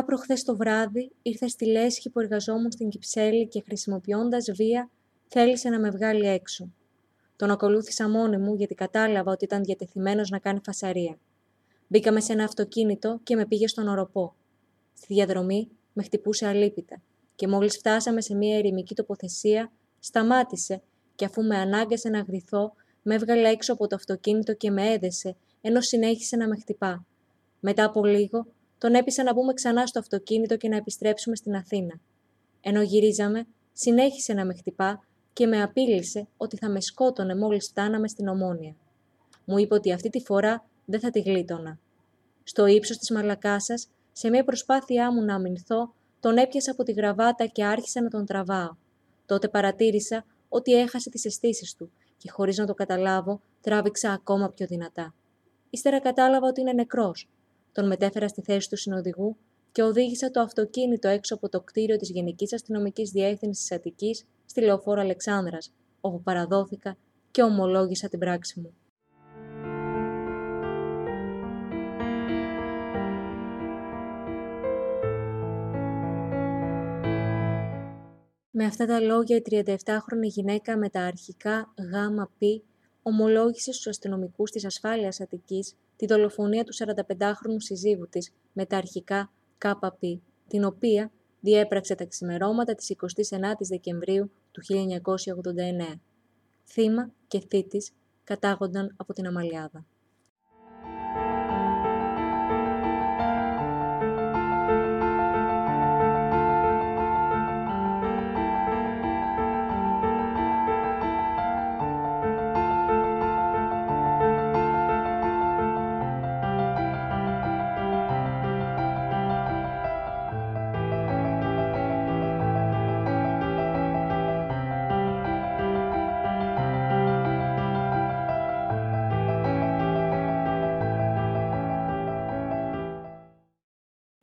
Αργά προχθές το βράδυ ήρθε στη λέσχη που εργαζόμουν στην Κυψέλη και χρησιμοποιώντας βία θέλησε να με βγάλει έξω. Τον ακολούθησα μόνη μου γιατί κατάλαβα ότι ήταν διατεθειμένος να κάνει φασαρία. Μπήκαμε σε ένα αυτοκίνητο και με πήγε στον οροπό. Στη διαδρομή με χτυπούσε αλίπητα και μόλις φτάσαμε σε μια ερημική τοποθεσία, σταμάτησε και αφού με ανάγκασε να γρηθώ, με έβγαλε έξω από το αυτοκίνητο και με έδεσε, ενώ συνέχισε να με χτυπά. Μετά από λίγο, τον έπεισα να μπούμε ξανά στο αυτοκίνητο και να επιστρέψουμε στην Αθήνα. Ενώ γυρίζαμε, συνέχισε να με χτυπά και με απείλησε ότι θα με σκότωνε μόλις φτάναμε στην Ομόνια. Μου είπε ότι αυτή τη φορά δεν θα τη γλίτωνα. Στο ύψος της μαλακάσας, σε μια προσπάθειά μου να αμυνθώ, τον έπιασα από τη γραβάτα και άρχισα να τον τραβάω. Τότε παρατήρησα ότι έχασε τις αισθήσεις του και χωρίς να το καταλάβω τράβηξα ακόμα πιο δυνατά. Ύστερα κατάλαβα ότι είναι νεκρός. Τον μετέφερα στη θέση του συνοδηγού και οδήγησα το αυτοκίνητο έξω από το κτίριο της Γενικής Αστυνομικής Διεύθυνσης Αττικής στη Λεωφόρο Αλεξάνδρας, όπου παραδόθηκα και ομολόγησα την πράξη μου. Με αυτά τα λόγια η 37χρονη γυναίκα με τα αρχικά γάμα π ομολόγησε στους αστυνομικούς της ασφάλειας Αττικής τη δολοφονία του 45χρονου συζύγου της με τα αρχικά ΚΠ, την οποία διέπραξε τα ξημερώματα της 29ης Δεκεμβρίου του 1989. Θύμα και θήτης κατάγονταν από την Αμαλιάδα.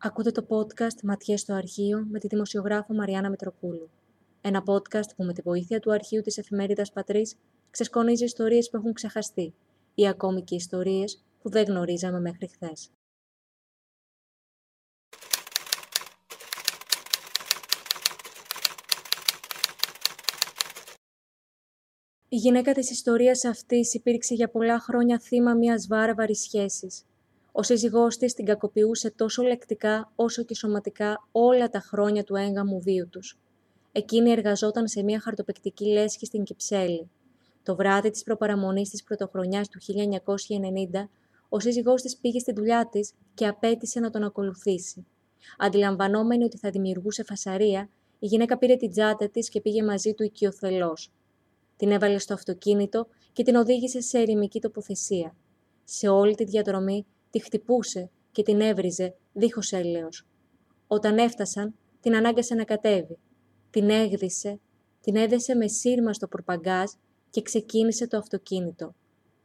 Ακούτε το podcast «Ματιές στο αρχείο» με τη δημοσιογράφο Μαριάννα Μητροπούλου. Ένα podcast που με τη βοήθεια του αρχείου της εφημερίδας Πατρίς ξεσκονίζει ιστορίες που έχουν ξεχαστεί ή ακόμη και ιστορίες που δεν γνωρίζαμε μέχρι χθες. Η γυναίκα της ιστορίας αυτής υπήρξε για πολλά χρόνια θύμα μιας βάρβαρης σχέσης. Ο σύζυγός της την κακοποιούσε τόσο λεκτικά όσο και σωματικά όλα τα χρόνια του έγκαμου βίου τους. Εκείνη εργαζόταν σε μια χαρτοπεκτική λέσχη στην Κυψέλη. Το βράδυ της προπαραμονής της πρωτοχρονιάς του 1990, ο σύζυγός της πήγε στη δουλειά της και απέτησε να τον ακολουθήσει. Αντιλαμβανόμενη ότι θα δημιουργούσε φασαρία, η γυναίκα πήρε την τσάντα της και πήγε μαζί του οικειοθελώς. Την έβαλε στο αυτοκίνητο και την οδήγησε σε ερημική τοποθεσία. Σε όλη τη διαδρομή τη χτυπούσε και την έβριζε δίχως έλεος. Όταν έφτασαν, την ανάγκασε να κατέβει. Την έγδισε, την έδεσε με σύρμα στο προπαγκάζ και ξεκίνησε το αυτοκίνητο.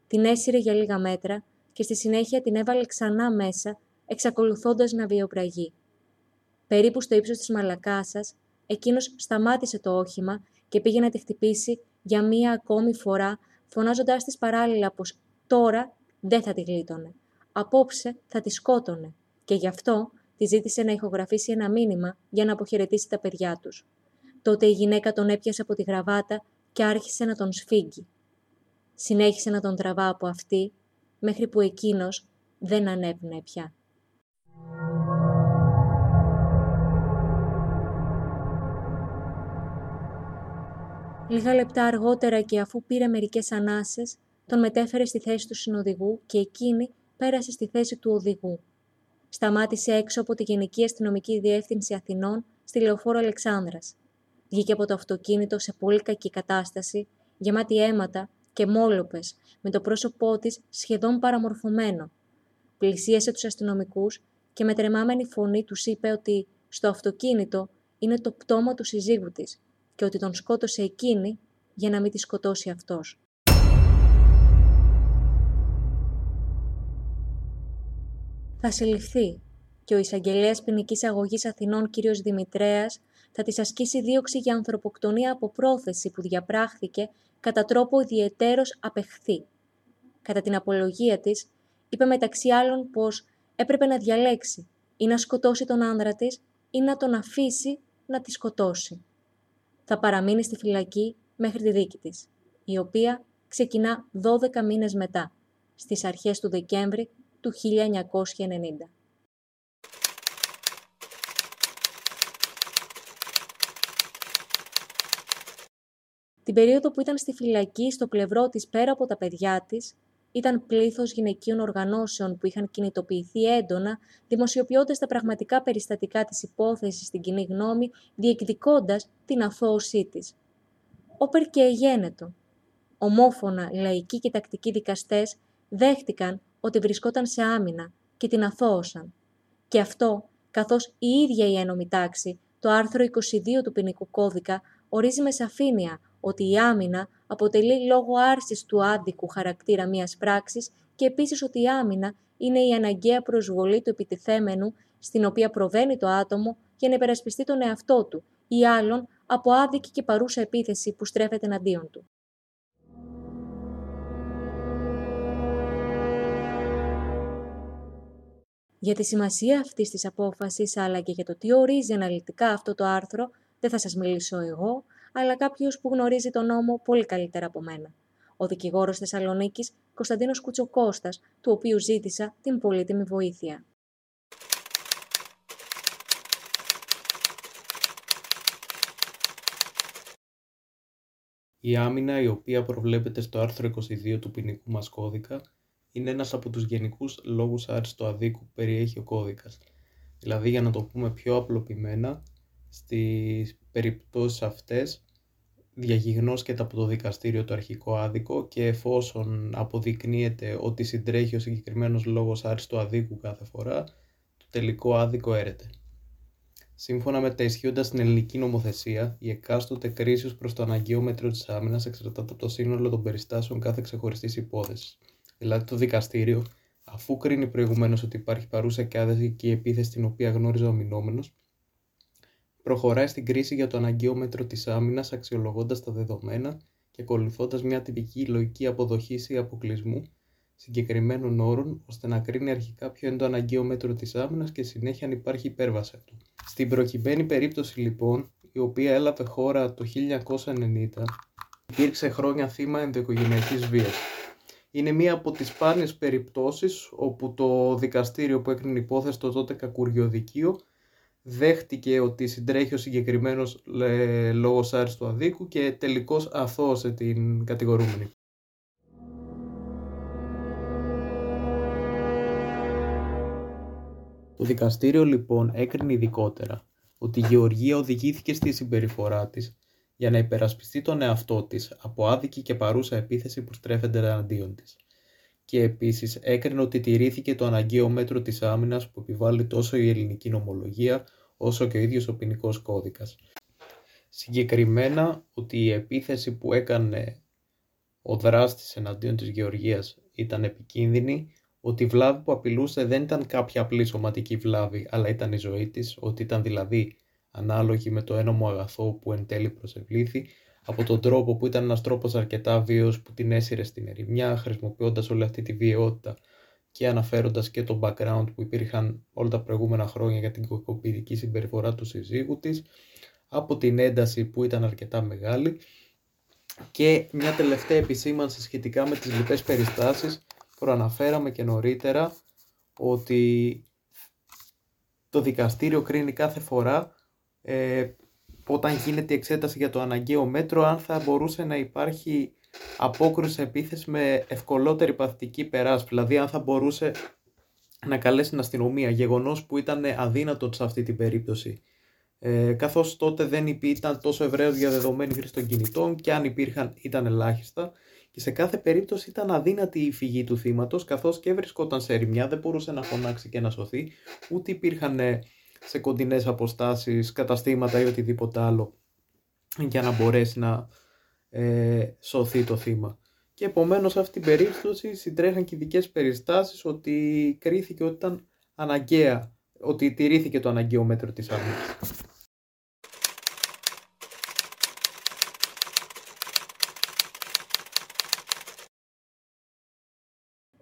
Την έσυρε για λίγα μέτρα και στη συνέχεια την έβαλε ξανά μέσα, εξακολουθώντας να βιοπραγεί. Περίπου στο ύψος της μαλακάσας, εκείνος σταμάτησε το όχημα και πήγε να τη χτυπήσει για μία ακόμη φορά, φωνάζοντάς της παράλληλα πως τώρα δεν θα τη γλίτωνε απόψε θα τη σκότωνε και γι' αυτό τη ζήτησε να ηχογραφήσει ένα μήνυμα για να αποχαιρετήσει τα παιδιά τους. Τότε η γυναίκα τον έπιασε από τη γραβάτα και άρχισε να τον σφίγγει. Συνέχισε να τον τραβά από αυτή, μέχρι που εκείνος δεν ανέπνεε πια. Λίγα λεπτά αργότερα και αφού πήρε μερικές ανάσες, τον μετέφερε στη θέση του συνοδηγού και εκείνη πέρασε στη θέση του οδηγού. Σταμάτησε έξω από τη Γενική Αστυνομική Διεύθυνση Αθηνών στη Λεωφόρο Αλεξάνδρας. Βγήκε από το αυτοκίνητο σε πολύ κακή κατάσταση, γεμάτη αίματα και μόλοπες, με το πρόσωπό της σχεδόν παραμορφωμένο. Πλησίασε τους αστυνομικούς και με τρεμάμενη φωνή τους είπε ότι στο αυτοκίνητο είναι το πτώμα του συζύγου της και ότι τον σκότωσε εκείνη για να μην τη σκοτώσει αυτός. Θα συλληφθεί και ο εισαγγελέας ποινικής αγωγής Αθηνών κ. Δημητρέας θα της ασκήσει δίωξη για ανθρωποκτονία από πρόθεση που διαπράχθηκε κατά τρόπο ιδιαιτέρως απεχθή. Κατά την απολογία της, είπε μεταξύ άλλων πως έπρεπε να διαλέξει ή να σκοτώσει τον άνδρα της ή να τον αφήσει να τη σκοτώσει. Θα παραμείνει στη φυλακή μέχρι τη δίκη της, η οποία ξεκινά 12 μήνες μετά, στις αρχές του Δεκέμβρη του 1990. Την περίοδο που ήταν στη φυλακή στο πλευρό της πέρα από τα παιδιά της, ήταν πλήθος γυναικείων οργανώσεων που είχαν κινητοποιηθεί έντονα, δημοσιοποιώντας τα πραγματικά περιστατικά της υπόθεσης στην κοινή γνώμη, διεκδικώντας την αθώωσή της. Όπερ και εγένετο. Ομόφωνα, λαϊκοί και τακτικοί δικαστές δέχτηκαν ότι βρισκόταν σε άμυνα και την αθώωσαν. Και αυτό, καθώς η ίδια η ένομη τάξη, το άρθρο 22 του ποινικού κώδικα, ορίζει με σαφήνεια ότι η άμυνα αποτελεί λόγω άρσης του άδικου χαρακτήρα μιας πράξης και επίσης ότι η άμυνα είναι η αναγκαία προσβολή του επιτιθέμενου στην οποία προβαίνει το άτομο για να υπερασπιστεί τον εαυτό του ή άλλον από άδικη και παρούσα επίθεση που στρέφεται εναντίον του. Για τη σημασία αυτής της απόφασης αλλά και για το τι ορίζει αναλυτικά αυτό το άρθρο δεν θα σας μιλήσω εγώ, αλλά κάποιος που γνωρίζει τον νόμο πολύ καλύτερα από μένα. Ο δικηγόρος Θεσσαλονίκης Κωνσταντίνος Κουτσοκώστας, του οποίου ζήτησα την πολύτιμη βοήθεια. Η άμυνα η οποία προβλέπεται στο άρθρο 22 του ποινικού μας κώδικα είναι ένας από τους γενικούς λόγους άριστο αδίκου που περιέχει ο κώδικας. Δηλαδή για να το πούμε πιο απλοποιημένα, στις περιπτώσεις αυτές διαγιγνώσκεται από το δικαστήριο το αρχικό άδικο και εφόσον αποδεικνύεται ότι συντρέχει ο συγκεκριμένος λόγος άριστο αδίκου κάθε φορά, το τελικό άδικο έρεται. Σύμφωνα με τα ισχύοντα στην ελληνική νομοθεσία, η εκάστοτε κρίση προς το αναγκαίο μέτρο της άμυνας εξαρτάται από το σύνολο των περιστάσεων κάθε ξεχωριστής υπόθεσης. Δηλαδή, το δικαστήριο, αφού κρίνει προηγουμένως ότι υπάρχει παρούσα και άδικη επίθεση την οποία γνώριζε ο μηνόμενο, προχωράει στην κρίση για το αναγκαίο μέτρο της άμυνας αξιολογώντας τα δεδομένα και ακολουθώντας μια τυπική λογική αποδοχής ή αποκλεισμού συγκεκριμένων όρων, ώστε να κρίνει αρχικά ποιο είναι το αναγκαίο μέτρο της άμυνας και συνέχεια αν υπάρχει υπέρβαση αυτού. Στην προκειμένη περίπτωση λοιπόν, η οποία έλαβε χώρα το 1990, υπήρξε χρόνια θύμα ενδοοικογενειακής βίας. Είναι μία από τις σπάνιες περιπτώσεις όπου το δικαστήριο που έκρινε υπόθεση το τότε κακουριοδικείο δέχτηκε ότι συντρέχει ο συγκεκριμένος ε, λόγος άριστου αδίκου και τελικώς αθώωσε την κατηγορούμενη. Το δικαστήριο λοιπόν έκρινε ειδικότερα ότι η Γεωργία οδηγήθηκε στη συμπεριφορά της για να υπερασπιστεί τον εαυτό της από άδικη και παρούσα επίθεση που στρέφεται εναντίον της. Και επίσης έκρινε ότι τηρήθηκε το αναγκαίο μέτρο της άμυνας που επιβάλλει τόσο η ελληνική νομολογία όσο και ο ίδιος ο ποινικός κώδικας. Συγκεκριμένα ότι η επίθεση που έκανε ο δράστης εναντίον της Γεωργίας ήταν επικίνδυνη ότι η βλάβη που απειλούσε δεν ήταν κάποια απλή σωματική βλάβη, αλλά ήταν η ζωή της, ότι ήταν δηλαδή ανάλογη με το ένομο αγαθό που εν τέλει προσευλήθη, από τον τρόπο που ήταν ένας τρόπος αρκετά βίαιος που την έσυρε στην ερημιά, χρησιμοποιώντας όλη αυτή τη βιαιότητα και αναφέροντας και το background που υπήρχαν όλα τα προηγούμενα χρόνια για την κοκοποιητική συμπεριφορά του συζύγου της, από την ένταση που ήταν αρκετά μεγάλη και μια τελευταία επισήμανση σχετικά με τις λοιπές περιστάσεις προαναφέραμε και νωρίτερα ότι το δικαστήριο κρίνει κάθε φορά ε, όταν γίνεται η εξέταση για το αναγκαίο μέτρο αν θα μπορούσε να υπάρχει απόκρουση επίθεση με ευκολότερη παθητική περάσπιση. Δηλαδή αν θα μπορούσε να καλέσει την αστυνομία, γεγονός που ήταν αδύνατος σε αυτή την περίπτωση. Ε, καθώς τότε δεν ήταν τόσο ευρέως διαδεδομένη χρήση των κινητών και αν υπήρχαν ήταν ελάχιστα και σε κάθε περίπτωση ήταν αδύνατη η φυγή του θύματος καθώς και βρισκόταν σε ερημιά, δεν μπορούσε να φωνάξει και να σωθεί, ούτε υπήρχαν ε, σε κοντινές αποστάσεις καταστήματα ή οτιδήποτε άλλο για να μπορέσει να ε, σωθεί το θύμα. Και επομένως σε αυτή την περίπτωση συντρέχαν και ειδικές περιστάσεις ότι κρίθηκε ότι ήταν αναγκαία, ότι τηρήθηκε το αναγκαίο μέτρο της άμυνας.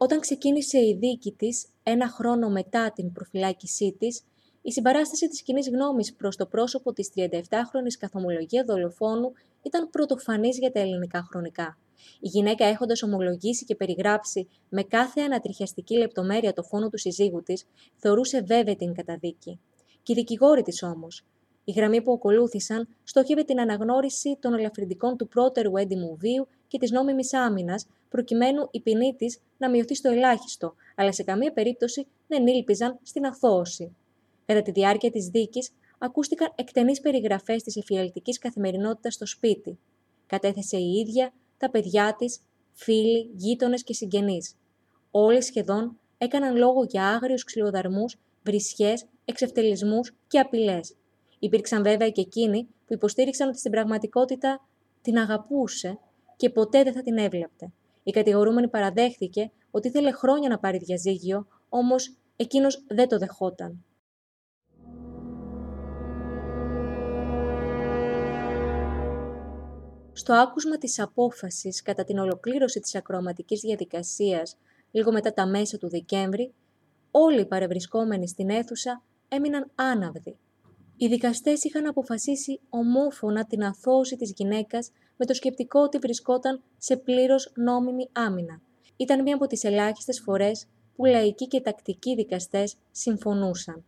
Όταν ξεκίνησε η δίκη της, ένα χρόνο μετά την προφυλάκησή της, η συμπαράσταση της κοινής γνώμης προς το πρόσωπο της 37χρονης καθομολογία δολοφόνου ήταν πρωτοφανής για τα ελληνικά χρονικά. Η γυναίκα έχοντας ομολογήσει και περιγράψει με κάθε ανατριχιαστική λεπτομέρεια το φόνο του συζύγου της, θεωρούσε βέβαιη την καταδίκη. Και οι δικηγόροι της όμως. Η γραμμή που ακολούθησαν στόχευε την αναγνώριση των ελαφρυντικών του πρώτερου έντιμου βίου και της νόμιμης άμυνας, προκειμένου η ποινή της να μειωθεί στο ελάχιστο, αλλά σε καμία περίπτωση δεν ήλπιζαν στην αθώωση. Κατά τη διάρκεια της δίκης, ακούστηκαν εκτενείς περιγραφές της εφιαλτικής καθημερινότητας στο σπίτι. Κατέθεσε η ίδια τα παιδιά της, φίλοι, γείτονες και συγγενείς. Όλοι σχεδόν έκαναν λόγο για άγριους ξυλοδαρμούς, βρισιές, εξευτελισμούς και απειλές. Υπήρξαν βέβαια και εκείνοι που υποστήριξαν ότι στην πραγματικότητα την αγαπούσε και ποτέ δεν θα την έβλεπτε. Η κατηγορούμενη παραδέχθηκε ότι ήθελε χρόνια να πάρει διαζύγιο, όμως εκείνος δεν το δεχόταν. Στο άκουσμα της απόφασης κατά την ολοκλήρωση της ακροαματικής διαδικασίας λίγο μετά τα μέσα του Δεκέμβρη, όλοι οι παρευρισκόμενοι στην αίθουσα έμειναν άναυδοι. Οι δικαστές είχαν αποφασίσει ομόφωνα την αθώωση της γυναίκας με το σκεπτικό ότι βρισκόταν σε πλήρως νόμιμη άμυνα. Ήταν μία από τις ελάχιστες φορές που λαϊκοί και τακτικοί δικαστές συμφωνούσαν.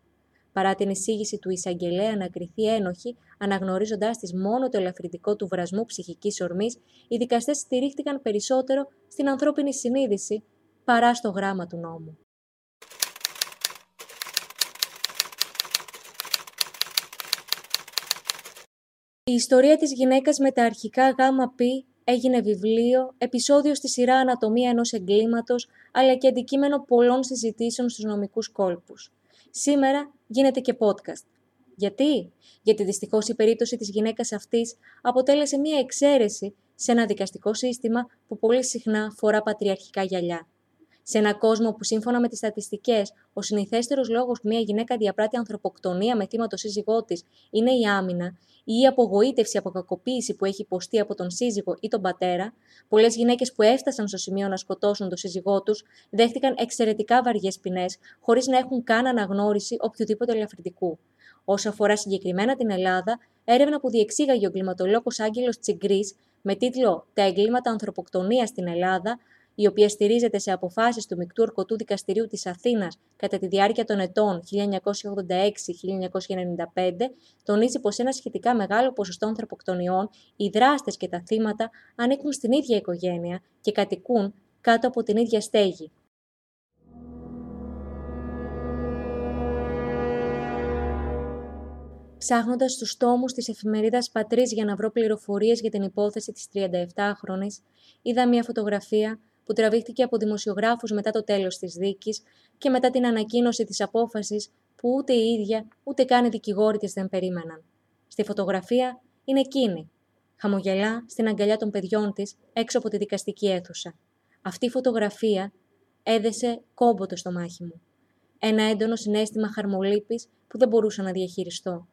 Παρά την εισήγηση του εισαγγελέα να κριθεί ένοχη, αναγνωρίζοντάς της μόνο το ελαφρυντικό του βρασμού ψυχικής ορμής, οι δικαστές στηρίχτηκαν περισσότερο στην ανθρώπινη συνείδηση παρά στο γράμμα του νόμου. Η ιστορία της γυναίκας με τα αρχικά γάμα πι έγινε βιβλίο, επεισόδιο στη σειρά «Ανατομία ενός εγκλήματος», αλλά και αντικείμενο πολλών συζητήσεων στους νομικούς κόλπους. Σήμερα γίνεται και podcast. Γιατί; Γιατί δυστυχώς η περίπτωση της γυναίκας αυτής αποτέλεσε μία εξαίρεση σε ένα δικαστικό σύστημα που πολύ συχνά φορά πατριαρχικά γυαλιά. Σε ένα κόσμο που σύμφωνα με τις στατιστικές, ο συνηθέστερος λόγος που μια γυναίκα διαπράττει ανθρωποκτονία με θύμα το σύζυγό της είναι η άμυνα ή η απογοήτευση από κακοποίηση που έχει υποστεί από τον σύζυγο ή τον πατέρα, πολλές γυναίκες που έφτασαν στο σημείο να σκοτώσουν τον σύζυγό τους δέχτηκαν εξαιρετικά βαριές ποινές, χωρίς να έχουν καν αναγνώριση οποιοδήποτε ελαφρυντικού. Όσο αφορά συγκεκριμένα την Ελλάδα, έρευνα που διεξήγαγε ο εγκληματολόγο Άγγελος Τσιγκρής με τίτλο Τα εγκλήματα ανθρωποκτονίας στην Ελλάδα η οποία στηρίζεται σε αποφάσεις του Μικτού Ορκωτού Δικαστηρίου της Αθήνας κατά τη διάρκεια των ετών 1986-1995, τονίζει πως ένα σχετικά μεγάλο ποσοστό ανθρωποκτονιών, οι δράστες και τα θύματα ανήκουν στην ίδια οικογένεια και κατοικούν κάτω από την ίδια στέγη. Ψάχνοντας στου τόμους της εφημερίδας Πατρίς για να βρω πληροφορίες για την υπόθεση της 37χρονη, είδα μια φωτογραφία που τραβήχτηκε από δημοσιογράφους μετά το τέλος της δίκης και μετά την ανακοίνωση της απόφασης που ούτε η ίδια ούτε καν οι δικηγόροι της δεν περίμεναν. Στη φωτογραφία είναι εκείνη. Χαμογελά στην αγκαλιά των παιδιών της έξω από τη δικαστική αίθουσα. Αυτή η φωτογραφία έδεσε κόμπο το στομάχι μου. Ένα έντονο συνέστημα χαρμολύπης που δεν μπορούσα να διαχειριστώ.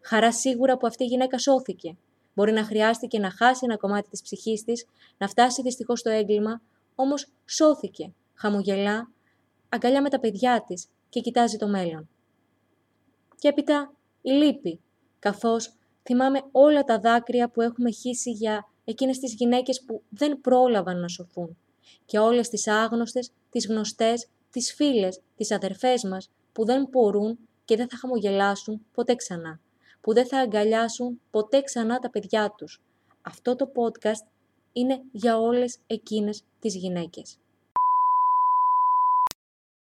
Χαρά σίγουρα που αυτή η γυναίκα σώθηκε. Μπορεί να χρειάστηκε να χάσει ένα κομμάτι της ψυχής της, να φτάσει δυστυχώς στο έγκλημα, όμως σώθηκε, χαμογελά, αγκαλιά με τα παιδιά της και κοιτάζει το μέλλον. Και έπειτα η λύπη, καθώς θυμάμαι όλα τα δάκρυα που έχουμε χύσει για εκείνες τις γυναίκες που δεν πρόλαβαν να σωθούν και όλες τις άγνωστες, τις γνωστές, τις φίλες, τις αδερφές μας που δεν μπορούν και δεν θα χαμογελάσουν ποτέ ξανά, που δεν θα αγκαλιάσουν ποτέ ξανά τα παιδιά τους. Αυτό το podcast είναι για όλες εκείνες τις γυναίκες.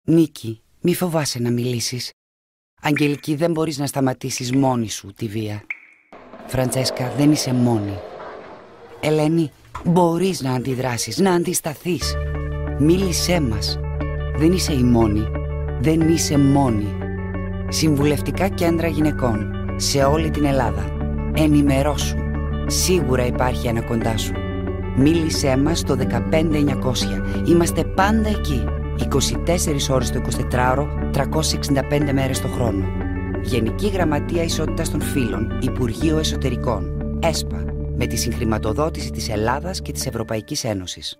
Νίκη, μη φοβάσαι να μιλήσεις. Αγγελική, δεν μπορείς να σταματήσεις μόνη σου τη βία. Φραντσέσκα, δεν είσαι μόνη. Ελένη, μπορείς να αντιδράσεις, να αντισταθείς. Μίλησέ μας. Δεν είσαι η μόνη. Δεν είσαι μόνη. Συμβουλευτικά κέντρα γυναικών. Σε όλη την Ελλάδα. Ενημερώσου. Σίγουρα υπάρχει ένα κοντά σου. Μίλησέ μας το 15900. Είμαστε πάντα εκεί. 24 ώρες το 24ωρο, 365 μέρες το χρόνο. Γενική Γραμματεία Ισότητας των Φύλων, Υπουργείο Εσωτερικών, ΕΣΠΑ, με τη συγχρηματοδότηση της Ελλάδας και της Ευρωπαϊκής Ένωσης.